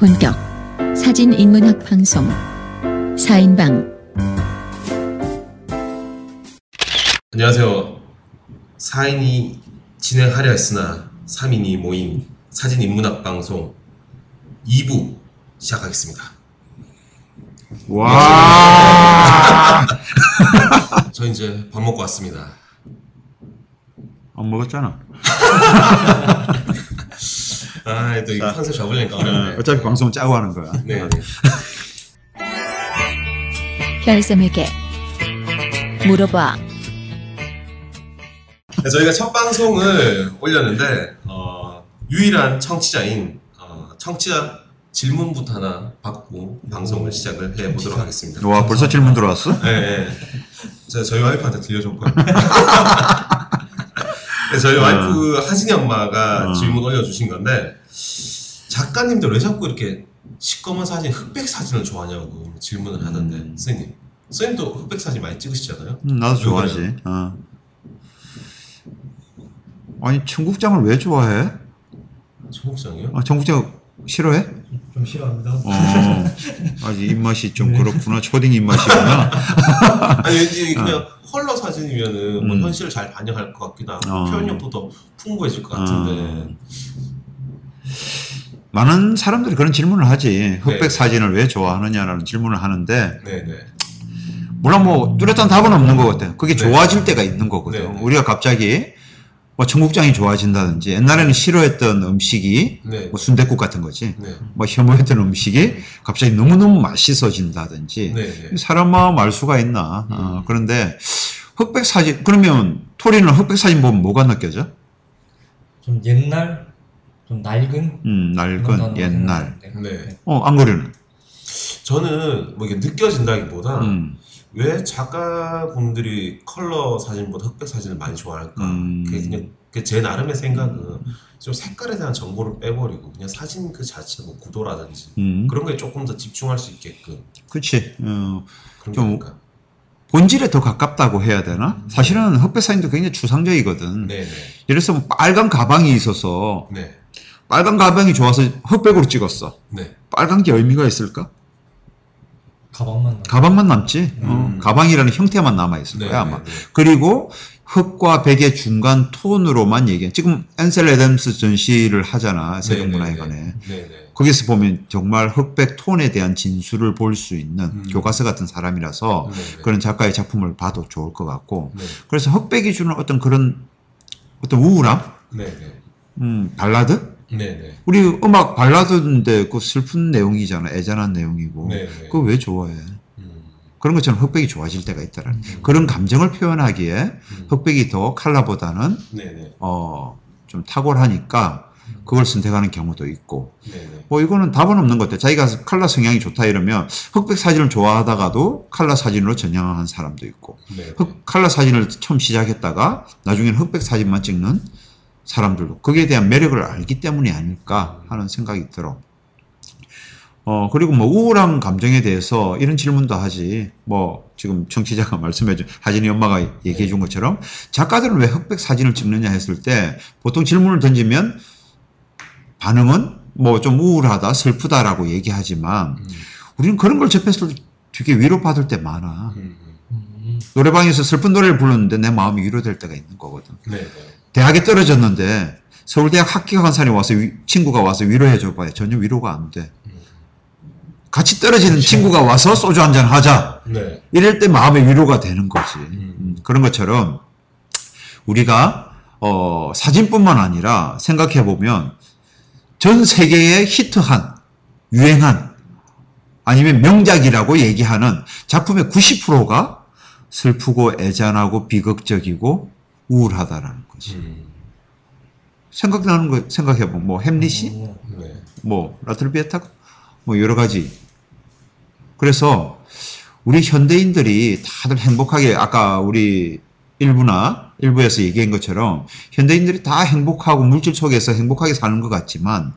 본격 사진 인문학 방송 4인방 안녕하세요. 4인이 진행하려 했으나 3인이 모인 사진 인문학 방송 2부 시작하겠습니다. 와. 저 이제 밥 먹고 왔습니다. 안 먹었잖아. 아, 또이 자. 컨셉 잡으려니까 어렵네. 어차피 방송 짜고 하는 거야. 네. 별쌤에게 물어봐 네, 저희가 첫 방송을 올렸는데 어, 유일한 청취자인 어, 청취자 질문부터 하나 받고 방송을 시작을 해 보도록 하겠습니다. 와 벌써 질문 들어왔어? 네, 네. 제가 저희 와이프한테 들려줬고요. 네, 저희 와이프 하진이 엄마가 어. 질문 올려주신 건데 작가님들 왜 자꾸 이렇게 시꺼먼 사진, 흑백 사진을 좋아하냐고 질문을 하던데 음. 선생님, 선생님도 흑백 사진 많이 찍으시잖아요. 음, 나도 좋아하지. 어. 아니 청국장을 왜 좋아해? 청국장이요? 아, 청국장 싫어해? 좀 싫어합니다. 어. 아직 입맛이 좀 그렇구나. 초딩 입맛이구나. 아니 왠지 그냥 컬러 사진이면은 뭐 음. 현실을 잘 반영할 것 같기도 하고 어. 표현력도 더 풍부해질 것 같은데 많은 사람들이 그런 질문을 하지. 흑백 네. 사진을 왜 좋아하느냐라는 질문을 하는데 네 네 물론 뭐 뚜렷한 답은 없는 것 같아요. 그게 네. 좋아질 때가 있는 거거든. 네, 네. 우리가 갑자기 뭐 청국장이 좋아진다든지 옛날에는 싫어했던 음식이 네. 뭐 순댓국 같은 거지. 네. 뭐 혐오했던 음식이 갑자기 너무너무 맛있어진다든지 네. 사람 마음 알 수가 있나. 어, 음. 그런데 흑백 사진 그러면 토리는 흑백 사진 보면 뭐가 느껴져? 좀 옛날, 좀 낡은 음, 낡은 옛날. 생각나는데. 네. 어, 안거리는. 저는 뭐 이게 느껴진다기보다 음, 왜 작가분들이 컬러 사진보다 흑백 사진을 많이 좋아할까? 음. 그게 그냥 그 제 나름의 생각은 좀 색깔에 대한 정보를 빼버리고 그냥 사진 그 자체 뭐 구도라든지 음, 그런 거에 조금 더 집중할 수 있게끔 그치. 어, 좀 거니까. 본질에 더 가깝다고 해야 되나? 사실은 흑백 사진도 굉장히 추상적이거든. 네네. 예를 들어서 뭐 빨간 가방이 있어서 네. 빨간 가방이 좋아서 흑백으로 찍었어. 네. 빨간 게 의미가 있을까? 가방만 남- 가방만 남지. 어, 음. 가방이라는 형태만 남아 있을 네. 거야 아마. 네. 그리고 흑과 백의 중간 톤으로만 얘기해. 지금 앤셀 애덤스 전시를 하잖아 네. 세종문화회관에. 네네. 거기서 보면 정말 흑백 톤에 대한 진술을 볼 수 있는 음. 교과서 같은 사람이라서 네네. 그런 작가의 작품을 봐도 좋을 것 같고. 네. 그래서 흑백이 주는 어떤 그런 어떤 우울함, 네네. 음, 발라드. 네네. 우리 음악 발라드인데 그 슬픈 내용이잖아. 애잔한 내용이고. 네네. 그거 왜 좋아해? 음. 그런 것처럼 흑백이 좋아질 때가 있다라는 음. 그런 감정을 표현하기에 음. 흑백이 더 칼라보다는 네네. 어 좀 탁월하니까 그걸 선택하는 경우도 있고 네네. 뭐 이거는 답은 없는 것 같아요. 자기가 칼라 성향이 좋다 이러면 흑백 사진을 좋아하다가도 칼라 사진으로 전향한 사람도 있고 네네. 흑 칼라 사진을 처음 시작했다가 나중에는 흑백 사진만 찍는 사람들도 거기에 대한 매력을 알기 때문이 아닐까 하는 생각이 들어. 어 그리고 뭐 우울한 감정에 대해서 이런 질문도 하지. 뭐 지금 청취자가 말씀해 준 하진이 엄마가 얘기해 준 것처럼 작가들은 왜 흑백 사진을 찍느냐 했을 때 보통 질문을 던지면 반응은 뭐 좀 우울하다, 슬프다라고 얘기하지만 음. 우리는 그런 걸 접했을 때 되게 위로받을 때 많아. 음. 음, 노래방에서 슬픈 노래를 부르는데 내 마음이 위로될 때가 있는 거거든. 네네. 대학에 떨어졌는데 서울대학 학교 간사람이 와서 위- 친구가 와서 위로해 줘봐요. 전혀 위로가 안 돼. 같이 떨어지는 친구가 와서 소주 한잔 하자. 네. 이럴 때 마음의 위로가 되는 거지. 음. 음, 그런 것처럼 우리가 어, 사진뿐만 아니라 생각해 보면 전 세계에 히트한 유행한 아니면 명작이라고 얘기하는 작품의 90%가 슬프고 애잔하고 비극적이고 우울하다라는 거지. 음. 생각나는 거 생각해 보면 뭐 햄릿이 음, 네. 뭐 라틀비에타고 뭐 여러 가지. 그래서 우리 현대인들이 다들 행복하게 아까 우리 일부나 일부에서 얘기한 것처럼 현대인들이 다 행복하고 물질 속에서 행복하게 사는 것 같지만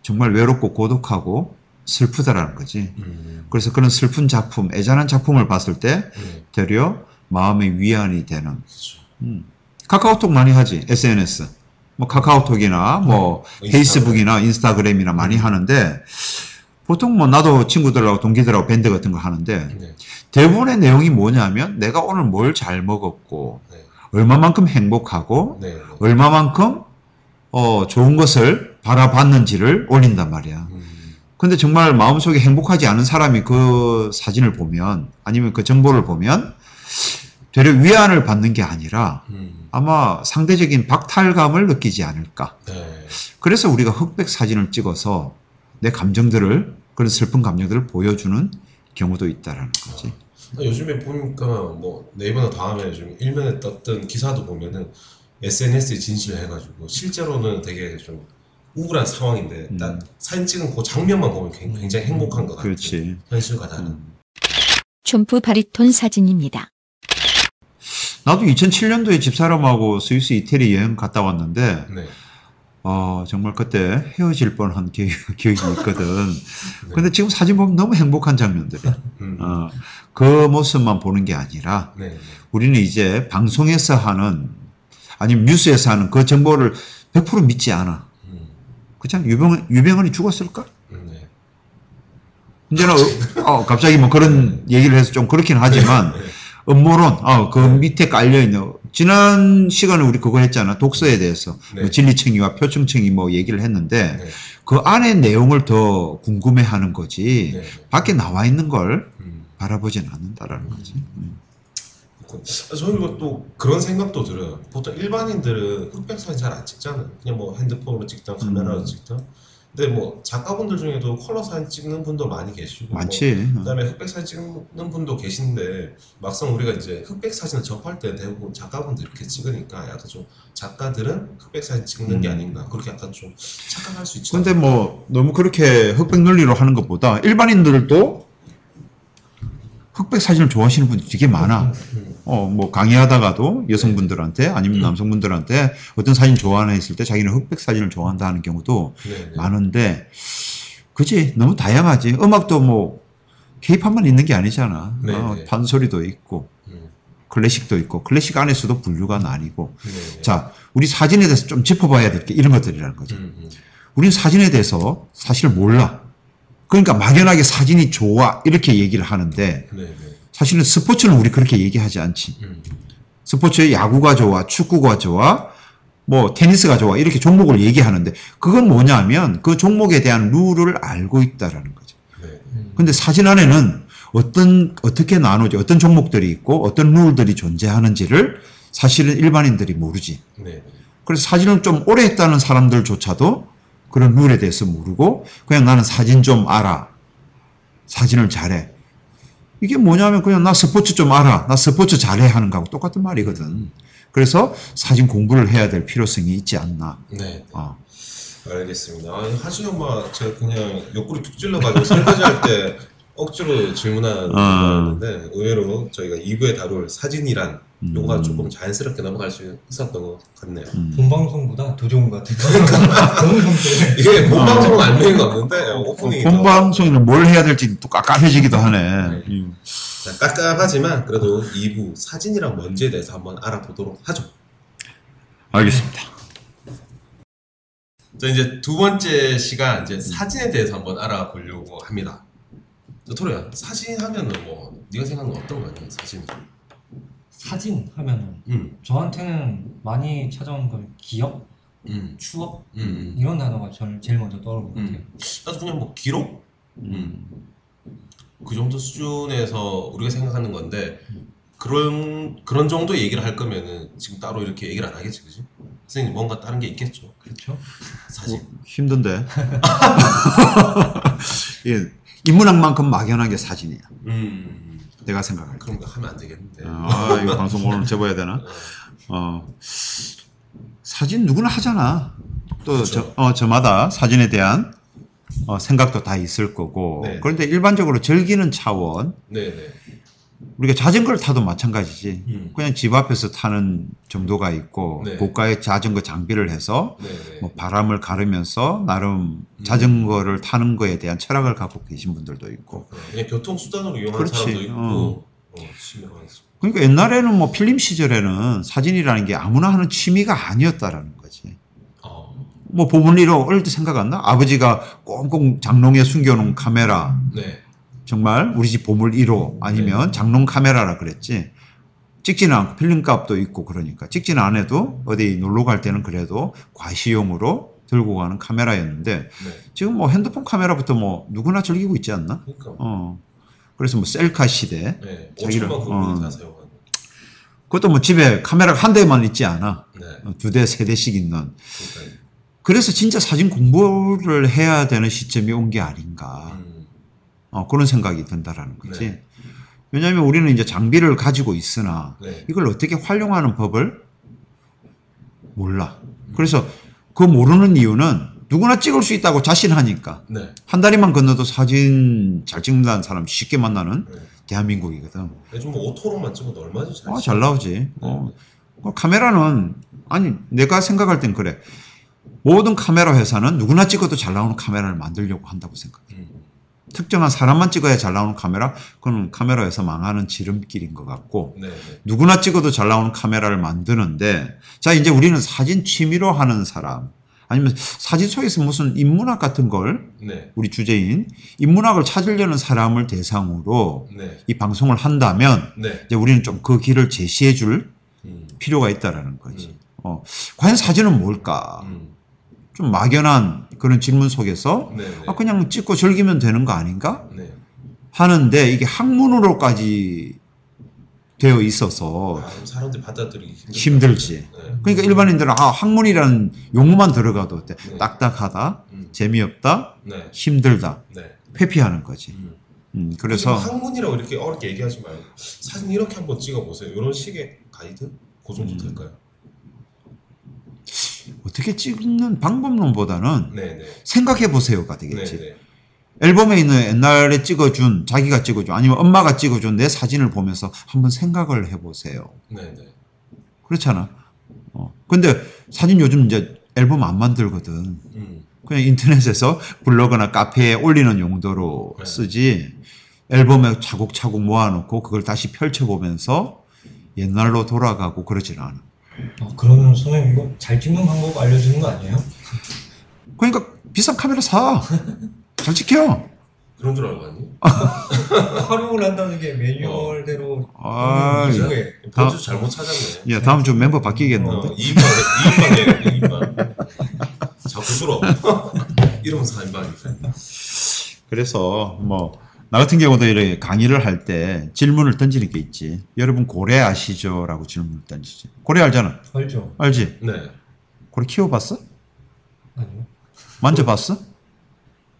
정말 외롭고 고독하고 슬프다라는 거지. 음. 그래서 그런 슬픈 작품, 애잔한 작품을 봤을 때 네. 되려 마음의 위안이 되는 그렇죠. 음. 카카오톡 많이 하지 SNS 뭐 카카오톡이나 뭐 네. 페이스북이나 인스타그램이나 많이 하는데 보통 뭐 나도 친구들하고 동기들하고 밴드 같은 거 하는데 네. 대부분의 내용이 뭐냐면 내가 오늘 뭘 잘 먹었고 네. 얼마만큼 행복하고 네. 네. 얼마만큼 어, 좋은 것을 바라봤는지를 올린단 말이야. 음. 근데 정말 마음속에 행복하지 않은 사람이 그 사진을 보면 아니면 그 정보를 보면 되려 위안을 받는 게 아니라 음. 아마 상대적인 박탈감을 느끼지 않을까. 네. 그래서 우리가 흑백 사진을 찍어서 내 감정들을 그런 슬픈 감정들을 보여주는 경우도 있다라는 거지. 아, 요즘에 보니까 뭐 네이버나 다음에 요즘 일면에 떴던 기사도 보면은 SNS에 진실해가지고 실제로는 되게 좀 우울한 상황인데 음. 딱 사진 찍은 그 장면만 보면 굉- 굉장히 행복한 것 같아요. 그렇지. 현실과 다른. 음. 촌프 바리톤 사진입니다. 나도 2007년도에 집사람하고 스위스 이태리 여행 갔다 왔는데 네. 어, 정말 그때 헤어질 뻔한 기억, 기억이 있거든. 네. 근데 지금 사진 보면 너무 행복한 장면들이야. 음. 어, 그 모습만 보는 게 아니라 네. 네. 우리는 이제 방송에서 하는 아니면 뉴스에서 하는 그 정보를 100% 믿지 않아. 음. 그냥 유병, 유병헌이 죽었을까? 음, 네. 이제는 어, 어, 갑자기 뭐 그런 얘기를 해서 좀 그렇긴 하지만 네. 음모론, 어, 그 네. 밑에 깔려있는, 지난 시간에 우리 그거 했잖아. 독서에 대해서. 네. 뭐 진리층이와 표층층이 뭐 얘기를 했는데, 네. 그 안에 내용을 더 궁금해 하는 거지, 네. 밖에 나와 있는 걸 음. 바라보진 않는다라는 거지. 음. 그렇군. 아, 저는 이거 또 그런 생각도 들어요. 보통 일반인들은 흑백 사진 잘 안 찍잖아요. 그냥 뭐 핸드폰으로 찍든 카메라로 음. 찍든. 근데 뭐 작가분들 중에도 컬러 사진 찍는 분도 많이 계시고 많지. 뭐 그다음에 흑백 사진 찍는 분도 계신데 막상 우리가 이제 흑백 사진을 접할 때 대부분 작가분들 이렇게 찍으니까 약간 좀 작가들은 흑백 사진 찍는 게 음. 아닌가 그렇게 약간 좀 착각할 수 있죠. 근데 뭐, 너무 그렇게 흑백 논리로 하는 것보다 일반인들도 흑백 사진을 좋아하시는 분들이 되게 많아. 음. 어, 뭐 강의하다가도 여성분들한테 아니면 음. 남성분들한테 어떤 사진 좋아하나 했을 때 자기는 흑백 사진을 좋아한다 하는 경우도 네, 네. 많은데, 그지? 너무 다양하지. 음악도 뭐, 케이팝만 있는 게 아니잖아. 네, 어, 네. 판소리도 있고, 음. 클래식도 있고, 클래식 안에서도 분류가 나뉘고. 네, 네. 자, 우리 사진에 대해서 좀 짚어봐야 될 게 이런 것들이라는 거죠. 음, 음. 우리는 사진에 대해서 사실 몰라. 그러니까 막연하게 사진이 좋아. 이렇게 얘기를 하는데, 네, 네. 사실은 스포츠는 우리 그렇게 얘기하지 않지. 음. 스포츠에 야구가 좋아, 축구가 좋아, 뭐 테니스가 좋아 이렇게 종목을 얘기하는데 그건 뭐냐면 그 종목에 대한 룰을 알고 있다라는 거죠. 네. 음. 근데 사진 안에는 어떤 어떻게 나누지, 어떤 종목들이 있고 어떤 룰들이 존재하는지를 사실은 일반인들이 모르지. 네, 네. 그래서 사진을 좀 오래 했다는 사람들조차도 그런 룰에 대해서 모르고 그냥 나는 사진 좀 알아. 사진을 잘해. 이게 뭐냐면 그냥 나 스포츠 좀 알아. 나 스포츠 잘해 하는 거하고 똑같은 말이거든. 그래서 사진 공부를 해야 될 필요성이 있지 않나. 네. 어. 알겠습니다. 아니, 하진 엄마 제가 그냥 옆구리 툭 찔러가지고 설거지 할 때 억지로 질문한 아. 거였는데 의외로 저희가 2부에 다룰 사진이란 음. 요거가 조금 자연스럽게 넘어갈 수 있었던 것 같네요. 음. 본방송보다 더 좋은 것 같아요. 너무 성대해. 이게 본방송은 알면인 거 없는데 오프닝이 더 본방송에는 뭘 해야 될지 또 깝깝해지기도 하네. 네. 음. 자, 깝깝하지만 그래도 2부 사진이란 뭔지에 대해서 한번 알아보도록 하죠. 알겠습니다. 자 이제 두 번째 시간 이제 사진에 대해서 한번 알아보려고 합니다. 저 토로야 사진 하면은 뭐 네가 생각하는 건 어떤 거냐 사진? 사진 하면은 음, 저한테는 많이 찾아오는 건 기억, 음, 추억 음, 음. 이런 단어가 저는 제일 먼저 떠오르는 것 음. 같아요. 나도 그냥 뭐 기록? 음. 그 정도 수준에서 우리가 생각하는 건데 그런 그런 정도 얘기를 할 거면은 지금 따로 이렇게 얘기를 안 하겠지, 그지? 선생님 뭔가 다른 게 있겠죠. 그렇죠? 사진. 뭐, 힘든데. 예, 인문학만큼 막연하게 사진이야. 음, 내가 생각할 때. 그런 거 하면 안 되겠는데. 아, 이거 방송 오늘 접어야 되나? 어, 어, 사진 누구나 하잖아. 또. 저, 어, 저마다 사진에 대한 어, 생각도 다 있을 거고. 네. 그런데 일반적으로 즐기는 차원, 네 네. 우리가 자전거를 타도 마찬가지지. 음. 그냥 집 앞에서 타는 정도가 있고, 네. 고가의 자전거 장비를 해서 네네. 뭐 바람을 가르면서 나름 자전거를 타는 거에 대한 철학을 갖고 계신 분들도 있고. 어, 그냥 교통 수단으로 이용하는 그렇지. 사람도 있고. 어. 어. 그러니까 옛날에는 뭐 필름 시절에는 사진이라는 게 아무나 하는 취미가 아니었다라는 거지. 어. 뭐 보물리로 어릴 때 생각 안 나? 아버지가 꽁꽁 장롱에 숨겨놓은 카메라 네. 정말 우리 집 보물 1호 아니면 장롱 카메라라 그랬지. 찍지는 않고 필름 값도 있고 그러니까 찍지는 안 해도 어디 놀러 갈 때는 그래도 과시용으로 들고 가는 카메라였는데 네. 지금 뭐 핸드폰 카메라부터 뭐 누구나 즐기고 있지 않나? 그러니까. 어. 그래서 뭐 셀카 시대. 네. 자기를- 5천만 국민이 어. 그것도 뭐 집에 카메라가 한 대만 있지 않아. 네. 어, 두 대, 세 대씩 있는. 그러니까. 그래서 진짜 사진 공부를 해야 되는 시점이 온 게 아닌가. 음. 어, 그런 생각이 든다라는 거지. 네. 왜냐하면 우리는 이제 장비를 가지고 있으나 네. 이걸 어떻게 활용하는 법을 몰라. 그래서 그 모르는 이유는 누구나 찍을 수 있다고 자신하니까 네. 한 다리만 건너도 사진 잘 찍는다는 사람 쉽게 만나는 네. 대한민국이거든. 요즘 뭐 오토로만 찍어도 얼마나 잘. 아? 잘 나오지. 네. 어. 그 카메라는 아니 내가 생각할 땐 그래. 모든 카메라 회사는 누구나 찍어도 잘 나오는 카메라를 만들려고 한다고 생각해. 음. 특정한 사람만 찍어야 잘 나오는 카메라, 그건 카메라에서 망하는 지름길인 것 같고, 네. 네. 누구나 찍어도 잘 나오는 카메라를 만드는데, 자, 이제 우리는 사진 취미로 하는 사람, 아니면 사진 속에서 무슨 인문학 같은 걸, 네. 우리 주제인 인문학을 찾으려는 사람을 대상으로 네. 이 방송을 한다면, 네. 이제 우리는 좀 그 길을 제시해 줄 음. 필요가 있다라는 거지. 음. 어, 과연 사진은 뭘까? 음. 좀 막연한 그런 질문 속에서, 네. 네. 아, 그냥 찍고 즐기면 되는 거 아닌가? 네. 하는데 이게 학문으로까지 되어 있어서 아, 그럼 사람들이 받아들이기. 힘들지. 네. 그러니까 일반인들은 아 학문이라는 용어만 들어가도 돼. 네. 딱딱하다, 음. 재미없다, 네. 힘들다, 네. 회피하는 거지. 음. 음, 그래서 학문이라고 이렇게 어렵게 얘기하지 말고 사진 이렇게 한번 찍어보세요. 이런 식의 가이드? 그 정도 음. 될까요? 어떻게 찍는 방법론보다는 네네. 생각해 보세요가 네네. 되겠지. 앨범에 있는 옛날에 찍어준 자기가 찍어준 아니면 엄마가 찍어준 내 사진을 보면서 한번 생각을 해보세요. 네네. 그렇잖아. 어. 근데 사진 요즘 이제 앨범 안 만들거든. 음. 그냥 인터넷에서 블로그나 카페에 올리는 용도로 네. 쓰지 앨범에 차곡차곡 모아놓고 그걸 다시 펼쳐보면서 옛날로 돌아가고 그러진 않아. 아, 그러면 선생님 이거 잘 찍는 방법 알려주는 거 아니에요? 그러니까 비싼 카메라 사. 잘 찍혀. 그런 줄 알고 왔니? 활용을 한다는 게 매뉴얼대로 아, 하는 야. 이거예요. 번주 잘못 찾았네. 야 다음 주 멤버 어, 바뀌겠는데? 이인방, 이인방에, 이인방. 자꾸 들어. 이러면 4인방이니까. 그래서 뭐 나 같은 경우도 이렇게 강의를 할 때 질문을 던지는 게 있지. 여러분 고래 아시죠?라고 질문을 던지지. 고래 알잖아. 알죠? 알지? 네. 고래 키워봤어? 아니요. 만져봤어?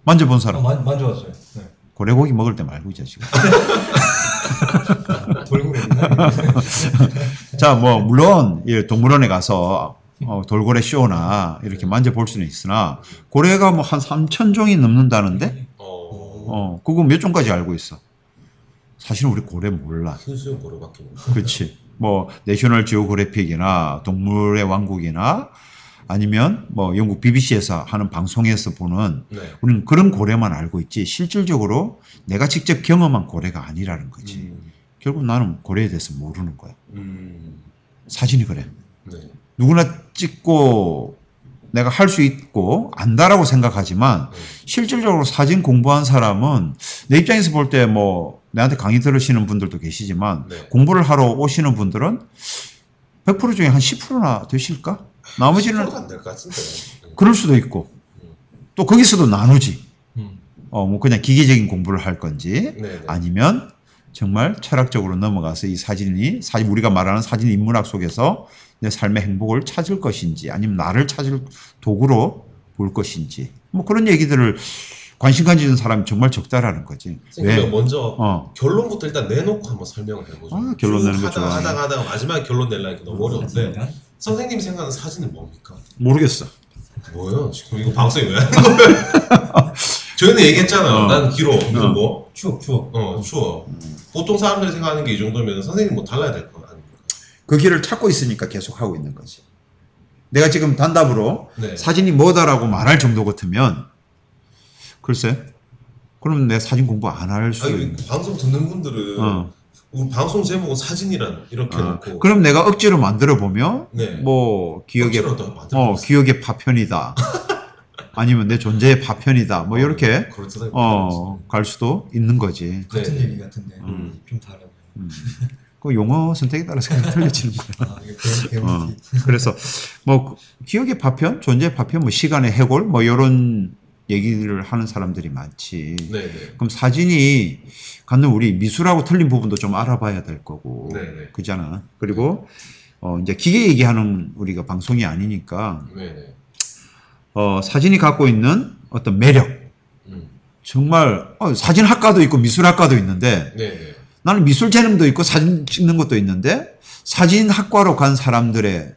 만져본 아, 사람. 만, 만져봤어요. 네. 고래고기 먹을 때 말고 이 자식아. 돌고래? 자, 뭐 물론 이 동물원에 가서 어, 돌고래 쇼나 이렇게 만져볼 수는 있으나 고래가 뭐 한 3천 종이 넘는다는데 어, 어 그거 몇 종까지 알고 있어? 사실은 우리 고래 몰라. 흰수염 고래밖에 못. 그렇지. 뭐 내셔널 지오그래픽이나 동물의 왕국이나 아니면 뭐 영국 BBC에서 하는 방송에서 보는 네. 우리는 그런 고래만 알고 있지 실질적으로 내가 직접 경험한 고래가 아니라는 거지. 음. 결국 나는 고래에 대해서 모르는 거야. 음. 사진이 그래. 네. 누구나 찍고 내가 할 수 있고 안다라고 생각하지만 네. 실질적으로 사진 공부한 사람은 내 입장에서 볼 때 뭐 내한테 강의 들으시는 분들도 계시지만 네. 공부를 하러 오시는 분들은 100% 중에 한 10%나 되실까? 나머지는 10%가 안될 것 같은데. 네. 그럴 수도 있고 또 거기서도 나누지. 음. 어, 뭐 그냥 기계적인 공부를 할 건지 네. 네. 아니면 정말 철학적으로 넘어가서 이 사진이 사진 우리가 말하는 사진 인문학 속에서 내 삶의 행복을 찾을 것인지 아니면 나를 찾을 도구로 볼 것인지 뭐 그런 얘기들을 관심 가지는 사람이 정말 적다라는 거지. 선생님 왜? 먼저 어. 결론부터 일단 내놓고 한번 설명을 해보죠. 아, 결론 쭉 내는 거 하다가 좋아하네. 하다가 하다가 마지막에 결론 내려니까 너무 어려운데. 선생님이 생각하는 사진은 뭡니까? 모르겠어. 뭐예요? 지금 이거 방송이 왜 하는 거예요? 저희는 얘기했잖아요. 어. 난 길어. 이건 뭐? 추억, 추억. 어, 추워. 보통 사람들이 생각하는 게 이 정도면 선생님 뭐 달라야 될 거? 그 길을 찾고 있으니까 계속 하고 있는 거지. 내가 지금 단답으로 네. 사진이 뭐다라고 말할 정도 같으면 글쎄 그러면 내 사진 공부 안 할수 아니, 있는 방송 듣는 분들은 어. 방송 제목은 사진이란 이렇게 어, 놓고 그럼 내가 억지로 만들어 보면 네. 뭐 기억의 어. 기억의 파편이다. 아니면 내 존재의 파편이다. 뭐 이렇게 그렇다 어갈 수도 있는 거지. 같은 네. 얘기 같은데 음. 좀 다르고. 음. 그 용어 선택에 따라서 틀려지는 거야. 아 어. 그래서 뭐 기억의 파편, 존재의 파편, 뭐 시간의 해골, 뭐 이런 얘기를 하는 사람들이 많지. 네네. 그럼 사진이 갖는 우리 미술하고 틀린 부분도 좀 알아봐야 될 거고, 네네. 그잖아. 그리고 어 이제 기계 얘기하는 우리가 방송이 아니니까 네네. 어 사진이 갖고 있는 어떤 매력, 음. 정말 어, 사진 학과도 있고 미술 학과도 있는데. 나는 미술 재능도 있고 사진 찍는 것도 있는데 사진 학과로 간 사람들의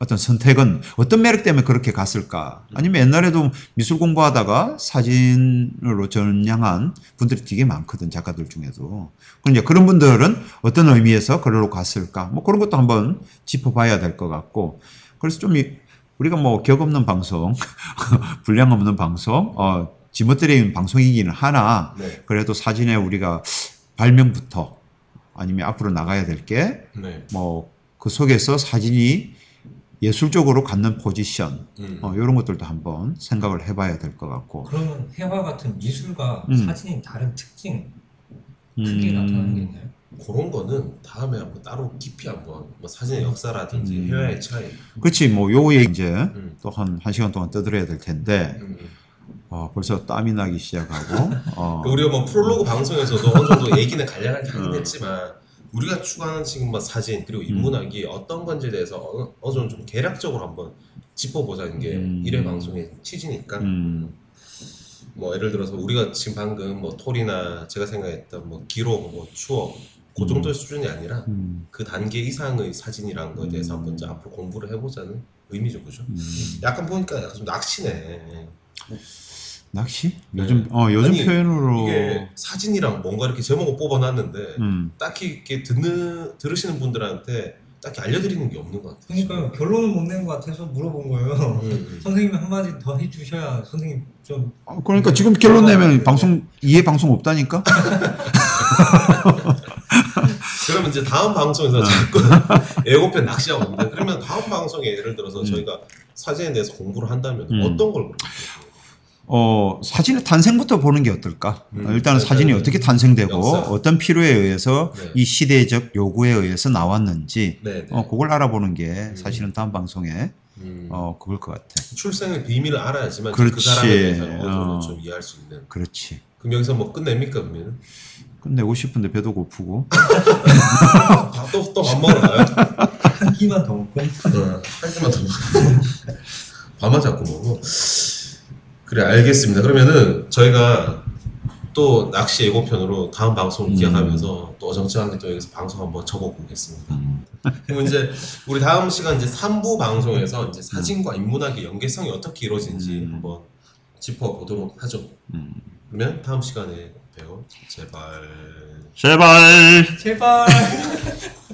어떤 선택은 어떤 매력 때문에 그렇게 갔을까? 아니면 옛날에도 미술 공부하다가 사진으로 전향한 분들이 되게 많거든 작가들 중에도. 이제 그런 분들은 어떤 의미에서 그걸로 갔을까? 뭐 그런 것도 한번 짚어봐야 될 것 같고. 그래서 좀 이- 우리가 뭐 격 없는 방송, 분량 없는 방송, 어, 지멋대로인 방송이기는 하나 네. 그래도 사진에 우리가 발명부터 아니면 앞으로 나가야 될게 네. 뭐그 속에서 사진이 예술적으로 갖는 포지션 음. 어, 이런 것들도 한번 생각을 해봐야 될 것 같고 그러면 해화 같은 미술과 음. 사진이 다른 특징 크게 음, 나타나는 게 있나요? 그런 거는 다음에 한번 따로 깊이 한번 뭐 사진의 역사라든지 음. 해외의 차이. 그렇지 뭐 요 얘기 이제 음. 또한 한 시간 동안 떠들어야 될 텐데 음. 어, 벌써 땀이 나기 시작하고 어, 그 우리가 뭐 프롤로그 방송에서도 어느 정도 얘기는 간략하게 하긴 어. 했지만 우리가 추구하는 지금 뭐 사진 그리고 인문학이 어떤 건지에 대해서 어느, 어느 정도 좀 개략적으로 한번 짚어보자는 게 음. 1회 방송의 취지니까 음, 뭐 예를 들어서 우리가 지금 방금 뭐 톨이나 제가 생각했던 뭐 기록, 뭐 추억 그 정도의 수준이 아니라 음, 그 단계 이상의 사진이라는 거에 대해서 음. 한번 이제 앞으로 공부를 해보자는 의미죠, 그죠? 음. 약간 보니까 약간 좀 낚시네. 낚시? 요즘 어 요즘 네. 아니, 표현으로 이게 사진이랑 뭔가 이렇게 제목을 뽑아놨는데 음, 딱히 이렇게 듣는 들으시는 분들한테 딱히 알려드리는 게 없는 것 같아요. 그러니까 결론을 못 낸 것 같아서 물어본 거예요. 음, 음. 선생님이 한마디 더 해주셔야 선생님 좀 어, 그러니까 지금 결론 내면 방송 이해 방송 없다니까. 그러면 이제 다음 방송에서 어. 자꾸 예고편 낚시하고 있는데 그러면 다음 방송에 예를 들어서 음. 저희가 사진에 대해서 공부를 한다면 음. 어떤 걸 그렇게 어, 사진의 탄생부터 보는 게 어떨까? 음, 어, 일단은 사진이 일단은 어떻게 탄생되고 역사. 어떤 필요에 의해서 네. 이 시대적 요구에 의해서 나왔는지 네, 네. 어, 그걸 알아보는 게 사실은 다음 방송에 음. 어, 그걸 것 같아. 출생의 비밀을 알아야지만 그 그렇지. 사람에 대해서 어느 정도 어. 좀 이해할 수 있는. 그렇지. 그럼 여기서 뭐 끝냅니까 그러면? 끝내고 싶은데 배도 고프고. 또또 밥 먹으러 가요? 한 끼만 더 먹고 어, 한 개만 더. 밥만 자꾸 먹어. 그래 알겠습니다. 그러면은 저희가 또 낚시 예고편으로 다음 방송 음. 기약하면서 또 어정쩡하게 또 여기서 방송 한번 접어보겠습니다. 음. 그럼 이제 우리 다음 시간 이제 3부 방송에서 이제 사진과 인문학의 연계성이 어떻게 이루어지는지 음. 한번 짚어보도록 하죠. 음. 그러면 다음 시간에 봬요. 제발. 제발. 제발